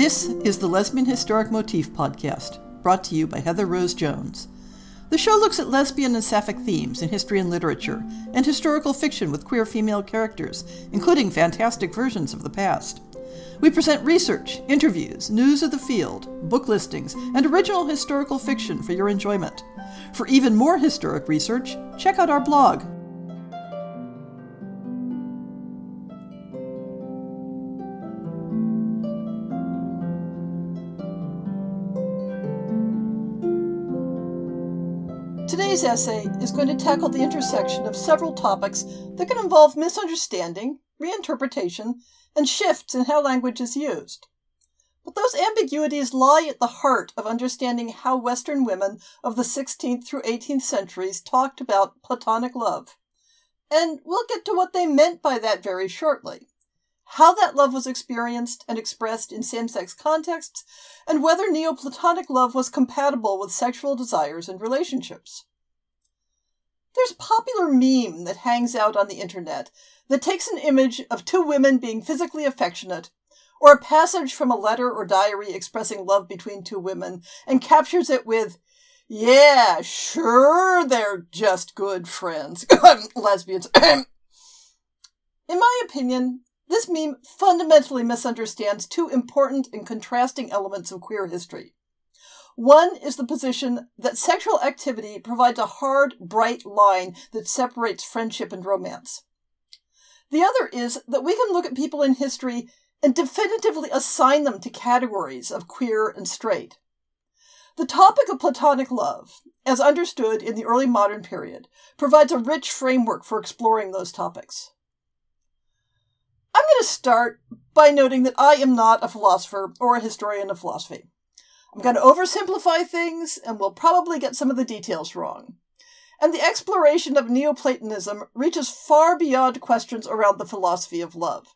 This is the Lesbian Historic Motif podcast, brought to you by Heather Rose Jones. The show looks at lesbian and sapphic themes in history and literature, and historical fiction with queer female characters, including fantastic versions of the past. We present research, interviews, news of the field, book listings, and original historical fiction for your enjoyment. For even more historic research, check out our blog, Today's essay is going to tackle the intersection of several topics that can involve misunderstanding, reinterpretation, and shifts in how language is used. But those ambiguities lie at the heart of understanding how Western women of the 16th through 18th centuries talked about Platonic love. And we'll get to what they meant by that very shortly. How that love was experienced and expressed in same sex contexts, and whether Neoplatonic love was compatible with sexual desires and relationships. There's a popular meme that hangs out on the internet that takes an image of two women being physically affectionate, or a passage from a letter or diary expressing love between two women, and captures it with, Yeah, sure, they're just good friends. Lesbians. In my opinion, this meme fundamentally misunderstands two important and contrasting elements of queer history. One is the position that sexual activity provides a hard, bright line that separates friendship and romance. The other is that we can look at people in history and definitively assign them to categories of queer and straight. The topic of Platonic love, as understood in the early modern period, provides a rich framework for exploring those topics. I'm going to start by noting that I am not a philosopher or a historian of philosophy. I'm going to oversimplify things, and we'll probably get some of the details wrong. And the exploration of Neoplatonism reaches far beyond questions around the philosophy of love.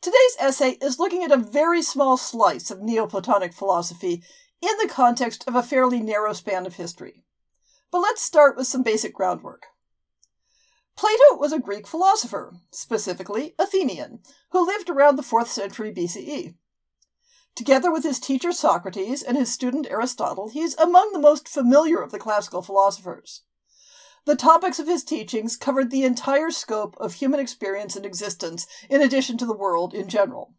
Today's essay is looking at a very small slice of Neoplatonic philosophy in the context of a fairly narrow span of history. But let's start with some basic groundwork. Plato was a Greek philosopher, specifically Athenian, who lived around the 4th century BCE. Together with his teacher Socrates and his student Aristotle, he is among the most familiar of the classical philosophers. The topics of his teachings covered the entire scope of human experience and existence, in addition to the world in general.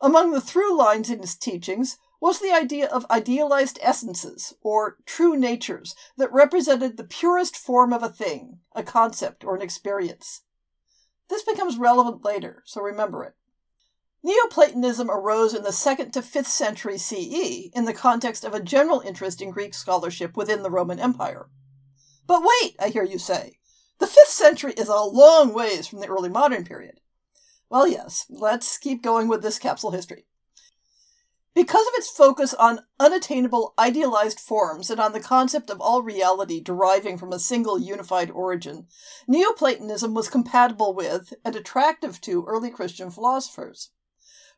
Among the through lines in his teachings was the idea of idealized essences, or true natures, that represented the purest form of a thing, a concept, or an experience. This becomes relevant later, so remember it. Neoplatonism arose in the 2nd to 5th century CE in the context of a general interest in Greek scholarship within the Roman Empire. But wait, I hear you say. The 5th century is a long ways from the early modern period. Well, yes, let's keep going with this capsule history. Because of its focus on unattainable idealized forms and on the concept of all reality deriving from a single unified origin, Neoplatonism was compatible with and attractive to early Christian philosophers.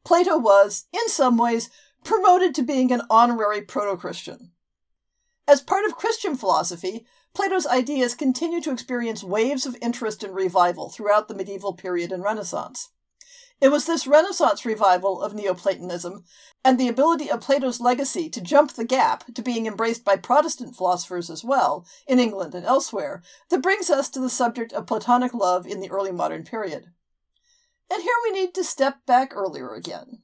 Plato was, in some ways, promoted to being an honorary proto Christian. As part of Christian philosophy, Plato's ideas continue to experience waves of interest and revival throughout the medieval period and Renaissance. It was this Renaissance revival of Neoplatonism and the ability of Plato's legacy to jump the gap to being embraced by Protestant philosophers as well, in England and elsewhere, that brings us to the subject of Platonic love in the early modern period. And here we need to step back earlier again.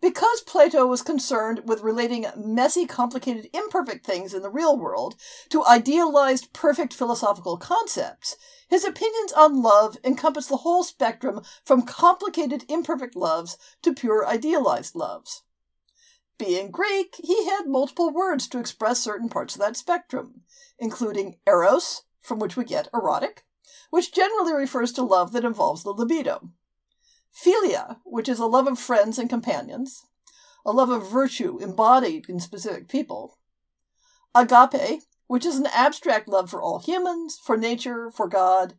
Because Plato was concerned with relating messy, complicated, imperfect things in the real world to idealized, perfect philosophical concepts, his opinions on love encompass the whole spectrum from complicated, imperfect loves to pure, idealized loves. Being Greek, he had multiple words to express certain parts of that spectrum, including eros, from which we get erotic, which generally refers to love that involves the libido. Philia, which is a love of friends and companions, a love of virtue embodied in specific people. Agape, which is an abstract love for all humans, for nature, for God,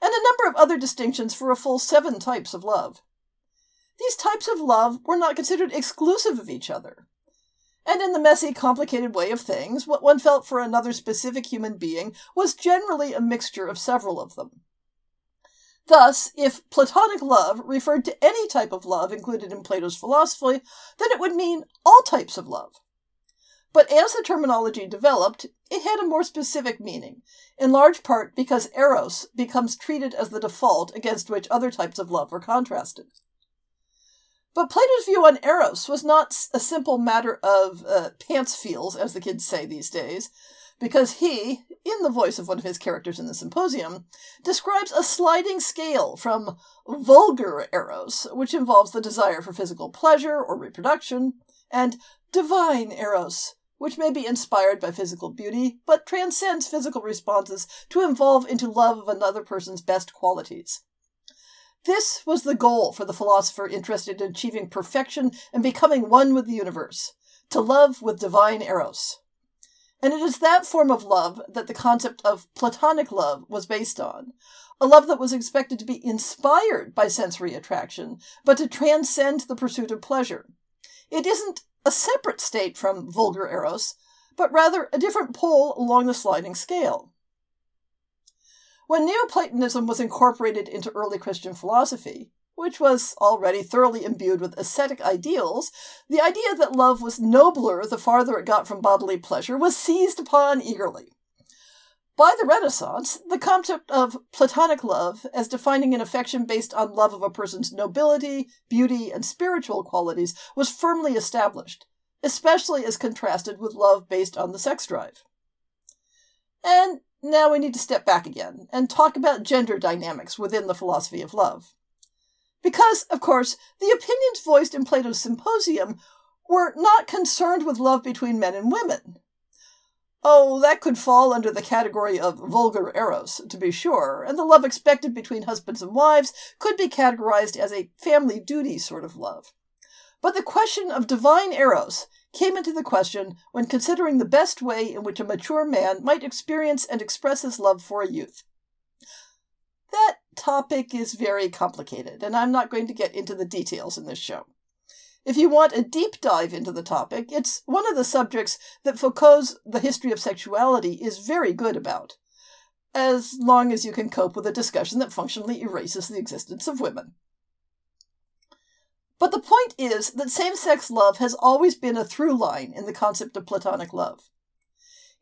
and a number of other distinctions for a full seven types of love. These types of love were not considered exclusive of each other. And in the messy, complicated way of things, what one felt for another specific human being was generally a mixture of several of them. Thus, if Platonic love referred to any type of love included in Plato's philosophy, then it would mean all types of love. But as the terminology developed, it had a more specific meaning, in large part because eros becomes treated as the default against which other types of love are contrasted. But Plato's view on eros was not a simple matter of uh, pants feels, as the kids say these days, because he, in the voice of one of his characters in the symposium, describes a sliding scale from vulgar eros, which involves the desire for physical pleasure or reproduction, and divine eros, which may be inspired by physical beauty, but transcends physical responses to evolve into love of another person's best qualities. This was the goal for the philosopher interested in achieving perfection and becoming one with the universe to love with divine eros. And it is that form of love that the concept of Platonic love was based on. A love that was expected to be inspired by sensory attraction, but to transcend the pursuit of pleasure. It isn't a separate state from vulgar eros, but rather a different pole along the sliding scale. When Neoplatonism was incorporated into early Christian philosophy, which was already thoroughly imbued with ascetic ideals, the idea that love was nobler the farther it got from bodily pleasure was seized upon eagerly. By the Renaissance, the concept of Platonic love, as defining an affection based on love of a person's nobility, beauty, and spiritual qualities, was firmly established, especially as contrasted with love based on the sex drive. And now we need to step back again and talk about gender dynamics within the philosophy of love. Because, of course, the opinions voiced in Plato's Symposium were not concerned with love between men and women. Oh, that could fall under the category of vulgar eros, to be sure, and the love expected between husbands and wives could be categorized as a family duty sort of love. But the question of divine eros came into the question when considering the best way in which a mature man might experience and express his love for a youth. That topic is very complicated, and I'm not going to get into the details in this show. If you want a deep dive into the topic, it's one of the subjects that Foucault's The History of Sexuality is very good about, as long as you can cope with a discussion that functionally erases the existence of women. But the point is that same sex love has always been a through line in the concept of Platonic love.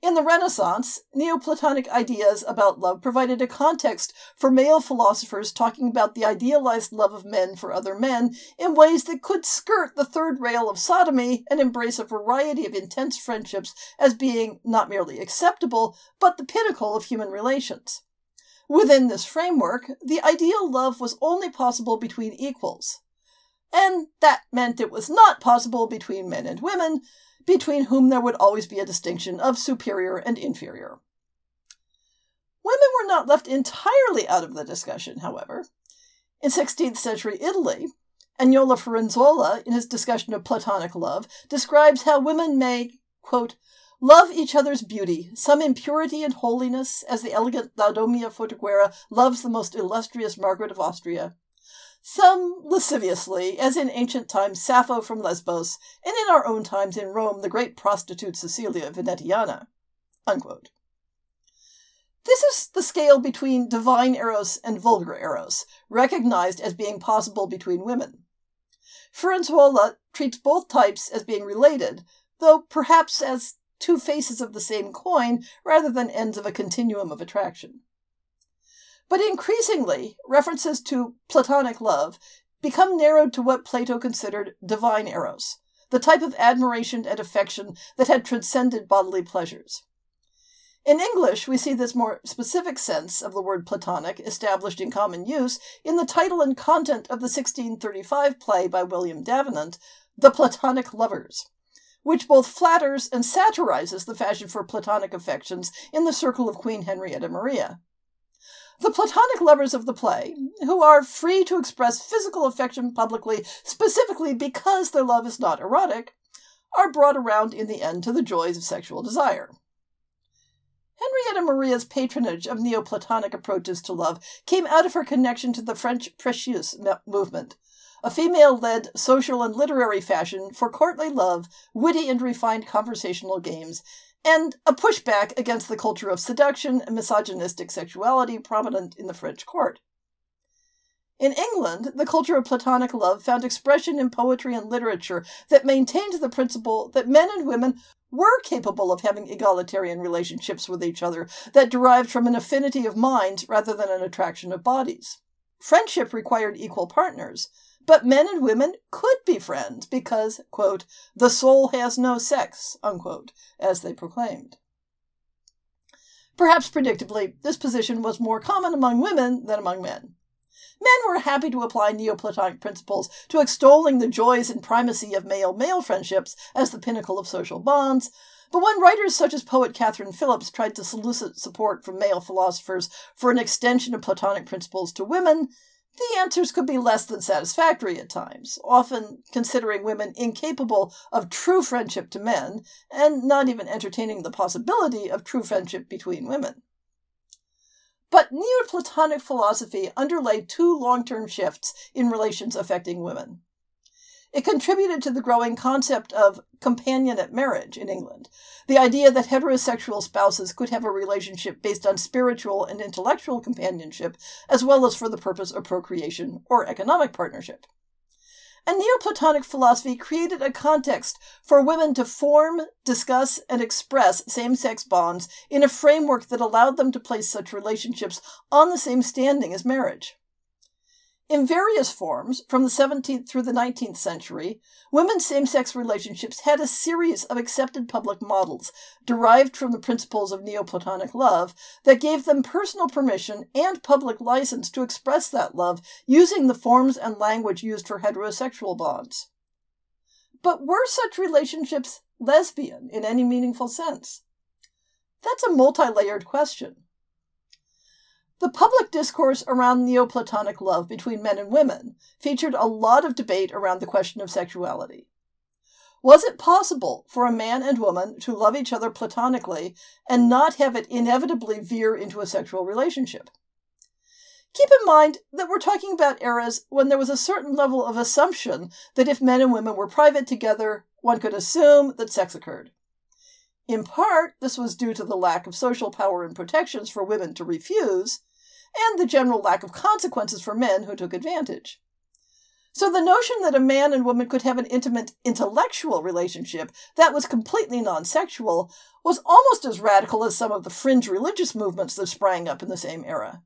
In the Renaissance, Neoplatonic ideas about love provided a context for male philosophers talking about the idealized love of men for other men in ways that could skirt the third rail of sodomy and embrace a variety of intense friendships as being not merely acceptable, but the pinnacle of human relations. Within this framework, the ideal love was only possible between equals. And that meant it was not possible between men and women, between whom there would always be a distinction of superior and inferior. Women were not left entirely out of the discussion, however. In 16th century Italy, Agnolo Firenzuola, in his discussion of Platonic love, describes how women may, quote, love each other's beauty, some in purity and holiness, as the elegant Laudomia Forteguerri loves the most illustrious Margaret of Austria, some lasciviously, as in ancient times Sappho from Lesbos, and in our own times in Rome the great prostitute Cecilia Venetiana. Unquote. This is the scale between divine eros and vulgar eros, recognized as being possible between women. Firenzuola treats both types as being related, though perhaps as two faces of the same coin rather than ends of a continuum of attraction. But increasingly, references to Platonic love become narrowed to what Plato considered divine eros, the type of admiration and affection that had transcended bodily pleasures. In English, we see this more specific sense of the word Platonic established in common use in the title and content of the 1635 play by William Davenant, The Platonic Lovers, which both flatters and satirizes the fashion for Platonic affections in the circle of Queen Henrietta Maria. The platonic lovers of the play, who are free to express physical affection publicly specifically because their love is not erotic, are brought around in the end to the joys of sexual desire. Henrietta Maria's patronage of Neoplatonic approaches to love came out of her connection to the French Précieuse movement, a female led social and literary fashion for courtly love, witty and refined conversational games, and a pushback against the culture of seduction and misogynistic sexuality prominent in the French court. In England, the culture of Platonic love found expression in poetry and literature that maintained the principle that men and women were capable of having egalitarian relationships with each other that derived from an affinity of minds rather than an attraction of bodies. Friendship required equal partners, but men and women could be friends because, quote, the soul has no sex, unquote, as they proclaimed. Perhaps predictably, this position was more common among women than among men. Men were happy to apply Neoplatonic principles to extolling the joys and primacy of male male friendships as the pinnacle of social bonds, but when writers such as poet Katherine Philips tried to solicit support from male philosophers for an extension of Platonic principles to women, the answers could be less than satisfactory at times, often considering women incapable of true friendship to men, and not even entertaining the possibility of true friendship between women. But Neoplatonic philosophy underlay two long term shifts in relations affecting women. It contributed to the growing concept of companionate marriage in England, the idea that heterosexual spouses could have a relationship based on spiritual and intellectual companionship, as well as for the purpose of procreation or economic partnership and Neoplatonic philosophy created a context for women to form, discuss, and express same sex bonds in a framework that allowed them to place such relationships on the same standing as marriage. In various forms, from the 17th through the 19th century, women's same sex relationships had a series of accepted public models derived from the principles of Neoplatonic love that gave them personal permission and public license to express that love using the forms and language used for heterosexual bonds. But were such relationships lesbian in any meaningful sense? That's a multi layered question. The public discourse around Neoplatonic love between men and women featured a lot of debate around the question of sexuality. Was it possible for a man and woman to love each other platonically and not have it inevitably veer into a sexual relationship? Keep in mind that we're talking about eras when there was a certain level of assumption that if men and women were private together, one could assume that sex occurred. In part, this was due to the lack of social power and protections for women to refuse, and the general lack of consequences for men who took advantage. So the notion that a man and woman could have an intimate intellectual relationship that was completely non sexual was almost as radical as some of the fringe religious movements that sprang up in the same era.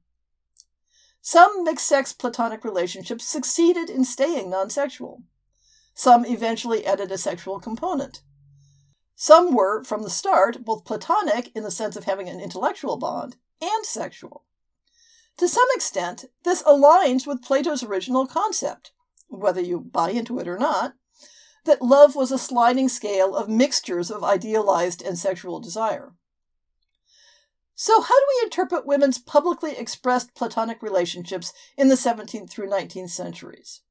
Some mixed sex platonic relationships succeeded in staying non sexual. Some eventually added a sexual component. Some were, from the start, both platonic in the sense of having an intellectual bond and sexual. To some extent, this aligns with Plato's original concept, whether you buy into it or not, that love was a sliding scale of mixtures of idealized and sexual desire. So, how do we interpret women's publicly expressed Platonic relationships in the 17th through 19th centuries?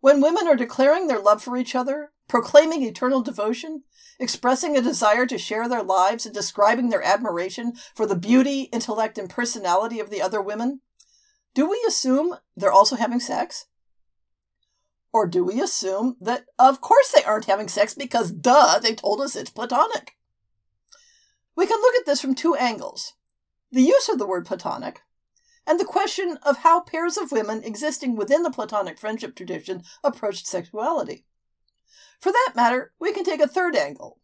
When women are declaring their love for each other, proclaiming eternal devotion, expressing a desire to share their lives and describing their admiration for the beauty, intellect, and personality of the other women, do we assume they're also having sex? Or do we assume that, of course, they aren't having sex because, duh, they told us it's platonic? We can look at this from two angles the use of the word platonic, and the question of how pairs of women existing within the platonic friendship tradition approached sexuality. For that matter, we can take a third angle.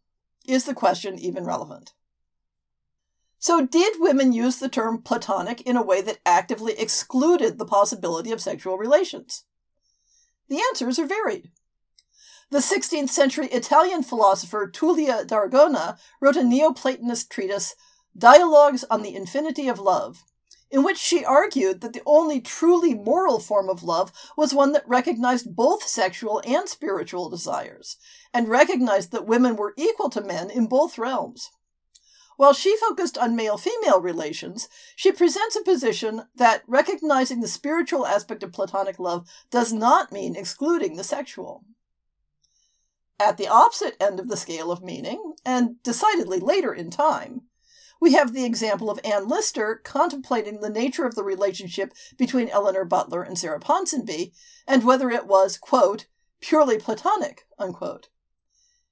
Is the question even relevant? So, did women use the term platonic in a way that actively excluded the possibility of sexual relations? The answers are varied. The 16th century Italian philosopher Tullia d'Aragona wrote a Neoplatonist treatise, Dialogues on the Infinity of Love, in which she argued that the only truly moral form of love was one that recognized both sexual and spiritual desires, and recognized that women were equal to men in both realms. While she focused on male female relations, she presents a position that recognizing the spiritual aspect of Platonic love does not mean excluding the sexual. At the opposite end of the scale of meaning, and decidedly later in time, we have the example of Anne Lister contemplating the nature of the relationship between Eleanor Butler and Sarah Ponsonby, and whether it was, quote, purely platonic, unquote.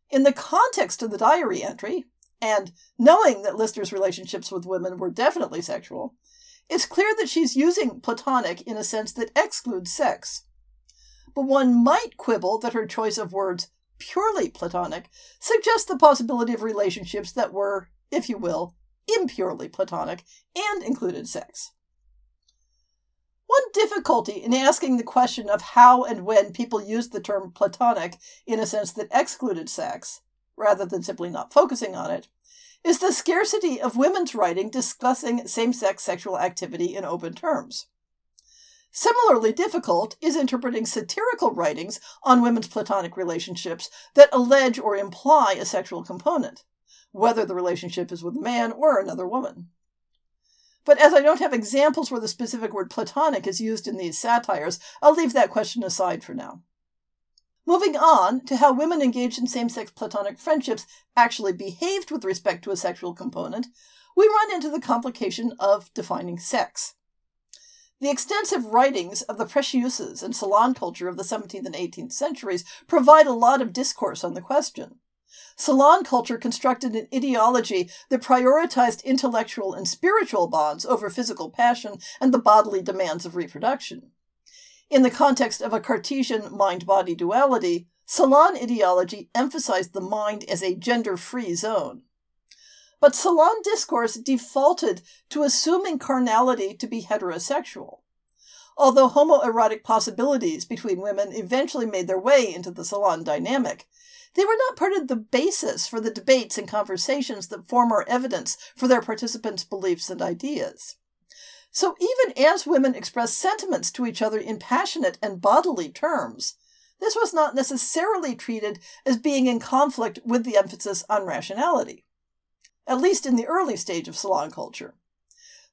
In the context of the diary entry, and knowing that Lister's relationships with women were definitely sexual, it's clear that she's using platonic in a sense that excludes sex. But one might quibble that her choice of words, purely platonic, suggests the possibility of relationships that were, if you will, impurely platonic and included sex. One difficulty in asking the question of how and when people used the term platonic in a sense that excluded sex, rather than simply not focusing on it, is the scarcity of women's writing discussing same sex sexual activity in open terms. Similarly difficult is interpreting satirical writings on women's platonic relationships that allege or imply a sexual component, whether the relationship is with a man or another woman. But as I don't have examples where the specific word platonic is used in these satires, I'll leave that question aside for now. Moving on to how women engaged in same sex platonic friendships actually behaved with respect to a sexual component, we run into the complication of defining sex. The extensive writings of the precieuses and salon culture of the 17th and 18th centuries provide a lot of discourse on the question. Salon culture constructed an ideology that prioritized intellectual and spiritual bonds over physical passion and the bodily demands of reproduction. In the context of a Cartesian mind body duality, Salon ideology emphasized the mind as a gender free zone. But Salon discourse defaulted to assuming carnality to be heterosexual. Although homoerotic possibilities between women eventually made their way into the Salon dynamic, they were not part of the basis for the debates and conversations that form our evidence for their participants' beliefs and ideas. So even as women expressed sentiments to each other in passionate and bodily terms, this was not necessarily treated as being in conflict with the emphasis on rationality, at least in the early stage of salon culture.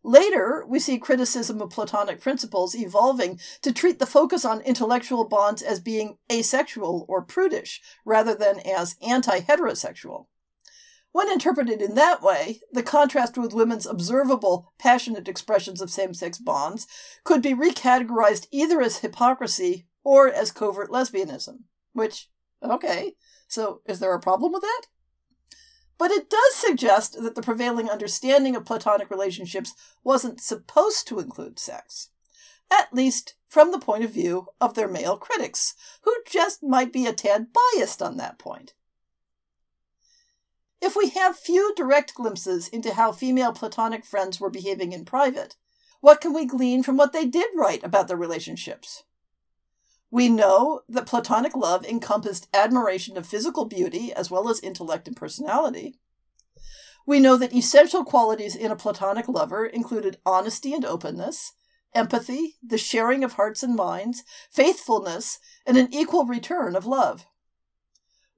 Later, we see criticism of Platonic principles evolving to treat the focus on intellectual bonds as being asexual or prudish, rather than as anti heterosexual. When interpreted in that way, the contrast with women's observable, passionate expressions of same sex bonds could be recategorized either as hypocrisy or as covert lesbianism. Which, okay, so is there a problem with that? But it does suggest that the prevailing understanding of Platonic relationships wasn't supposed to include sex, at least from the point of view of their male critics, who just might be a tad biased on that point. If we have few direct glimpses into how female Platonic friends were behaving in private, what can we glean from what they did write about their relationships? We know that Platonic love encompassed admiration of physical beauty as well as intellect and personality. We know that essential qualities in a Platonic lover included honesty and openness, empathy, the sharing of hearts and minds, faithfulness, and an equal return of love.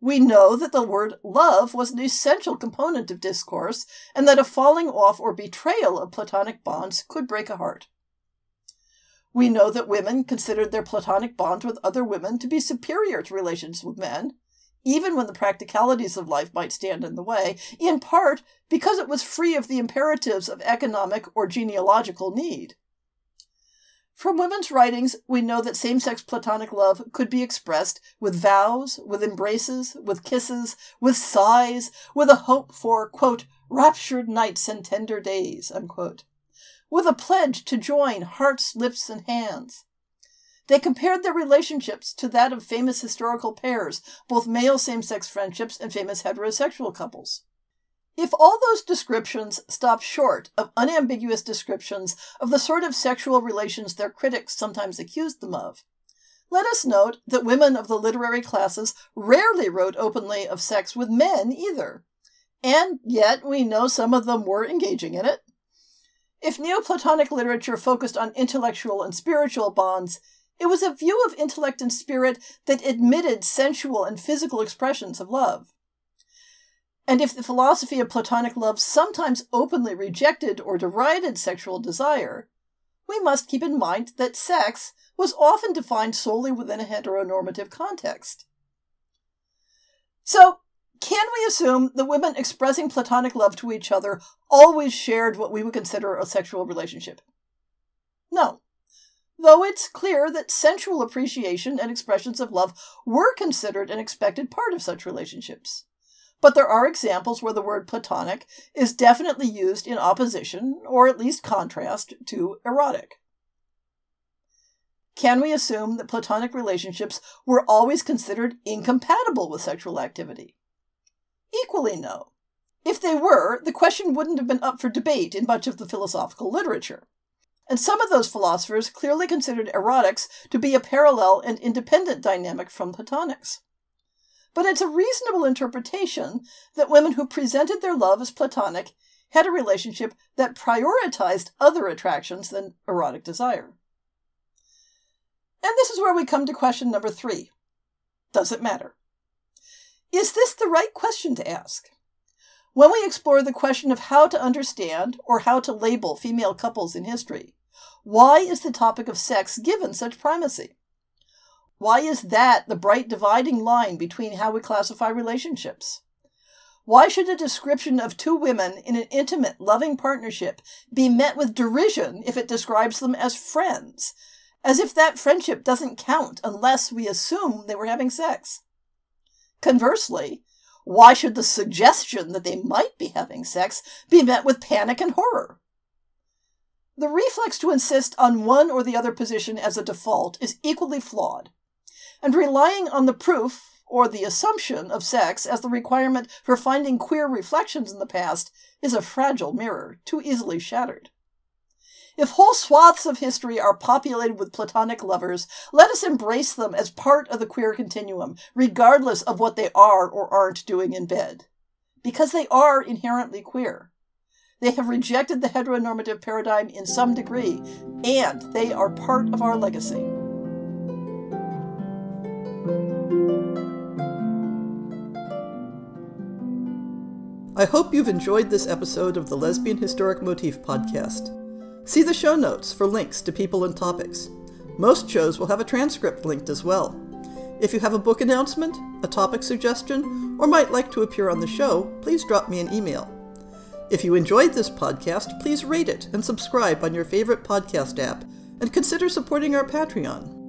We know that the word love was an essential component of discourse, and that a falling off or betrayal of Platonic bonds could break a heart. We know that women considered their platonic bonds with other women to be superior to relations with men, even when the practicalities of life might stand in the way, in part because it was free of the imperatives of economic or genealogical need. From women's writings, we know that same sex platonic love could be expressed with vows, with embraces, with kisses, with sighs, with a hope for, quote, raptured nights and tender days, unquote with a pledge to join hearts, lips, and hands. They compared their relationships to that of famous historical pairs, both male same sex friendships and famous heterosexual couples. If all those descriptions stop short of unambiguous descriptions of the sort of sexual relations their critics sometimes accused them of, let us note that women of the literary classes rarely wrote openly of sex with men either. And yet we know some of them were engaging in it. If Neoplatonic literature focused on intellectual and spiritual bonds, it was a view of intellect and spirit that admitted sensual and physical expressions of love. And if the philosophy of Platonic love sometimes openly rejected or derided sexual desire, we must keep in mind that sex was often defined solely within a heteronormative context. So, can we assume the women expressing platonic love to each other always shared what we would consider a sexual relationship? No. Though it's clear that sensual appreciation and expressions of love were considered an expected part of such relationships. but there are examples where the word platonic is definitely used in opposition, or at least contrast, to erotic. Can we assume that platonic relationships were always considered incompatible with sexual activity? Equally no. If they were, the question wouldn't have been up for debate in much of the philosophical literature. And some of those philosophers clearly considered erotics to be a parallel and independent dynamic from platonics. But it's a reasonable interpretation that women who presented their love as platonic had a relationship that prioritized other attractions than erotic desire. And this is where we come to question number three Does it matter? Is this the right question to ask? When we explore the question of how to understand or how to label female couples in history, why is the topic of sex given such primacy? Why is that the bright dividing line between how we classify relationships? Why should a description of two women in an intimate, loving partnership be met with derision if it describes them as friends, as if that friendship doesn't count unless we assume they were having sex. Conversely, why should the suggestion that they might be having sex be met with panic and horror? The reflex to insist on one or the other position as a default is equally flawed, and relying on the proof or the assumption of sex as the requirement for finding queer reflections in the past is a fragile mirror, too easily shattered. If whole swaths of history are populated with platonic lovers, let us embrace them as part of the queer continuum, regardless of what they are or aren't doing in bed. Because they are inherently queer. They have rejected the heteronormative paradigm in some degree, and they are part of our legacy. I hope you've enjoyed this episode of the Lesbian Historic Motif podcast. See the show notes for links to people and topics. Most shows will have a transcript linked as well. If you have a book announcement, a topic suggestion, or might like to appear on the show, please drop me an email. If you enjoyed this podcast, please rate it and subscribe on your favorite podcast app, and consider supporting our Patreon.